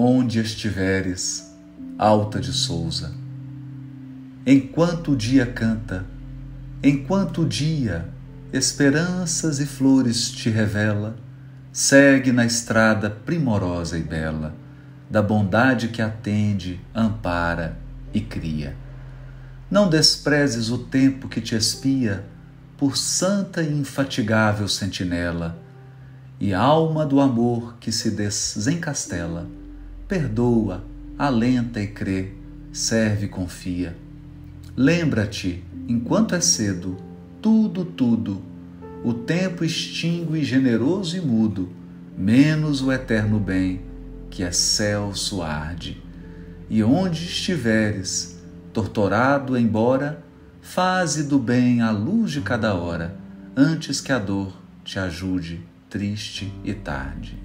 onde estiveres, Alta de Souza. Enquanto o dia canta, enquanto o dia esperanças e flores te revela, segue na estrada primorosa e bela da bondade que atende, ampara e cria. Não desprezes o tempo que te espia por santa e infatigável sentinela, e alma do amor que se desencastela, perdoa, alenta e crê, serve e confia. Lembra-te, enquanto é cedo, tudo, tudo, o tempo extingue generoso e mudo, menos o eterno bem, que é Celso arde. E onde estiveres, torturado embora, faze do bem a luz de cada hora, antes que a dor te ajude triste e tarde.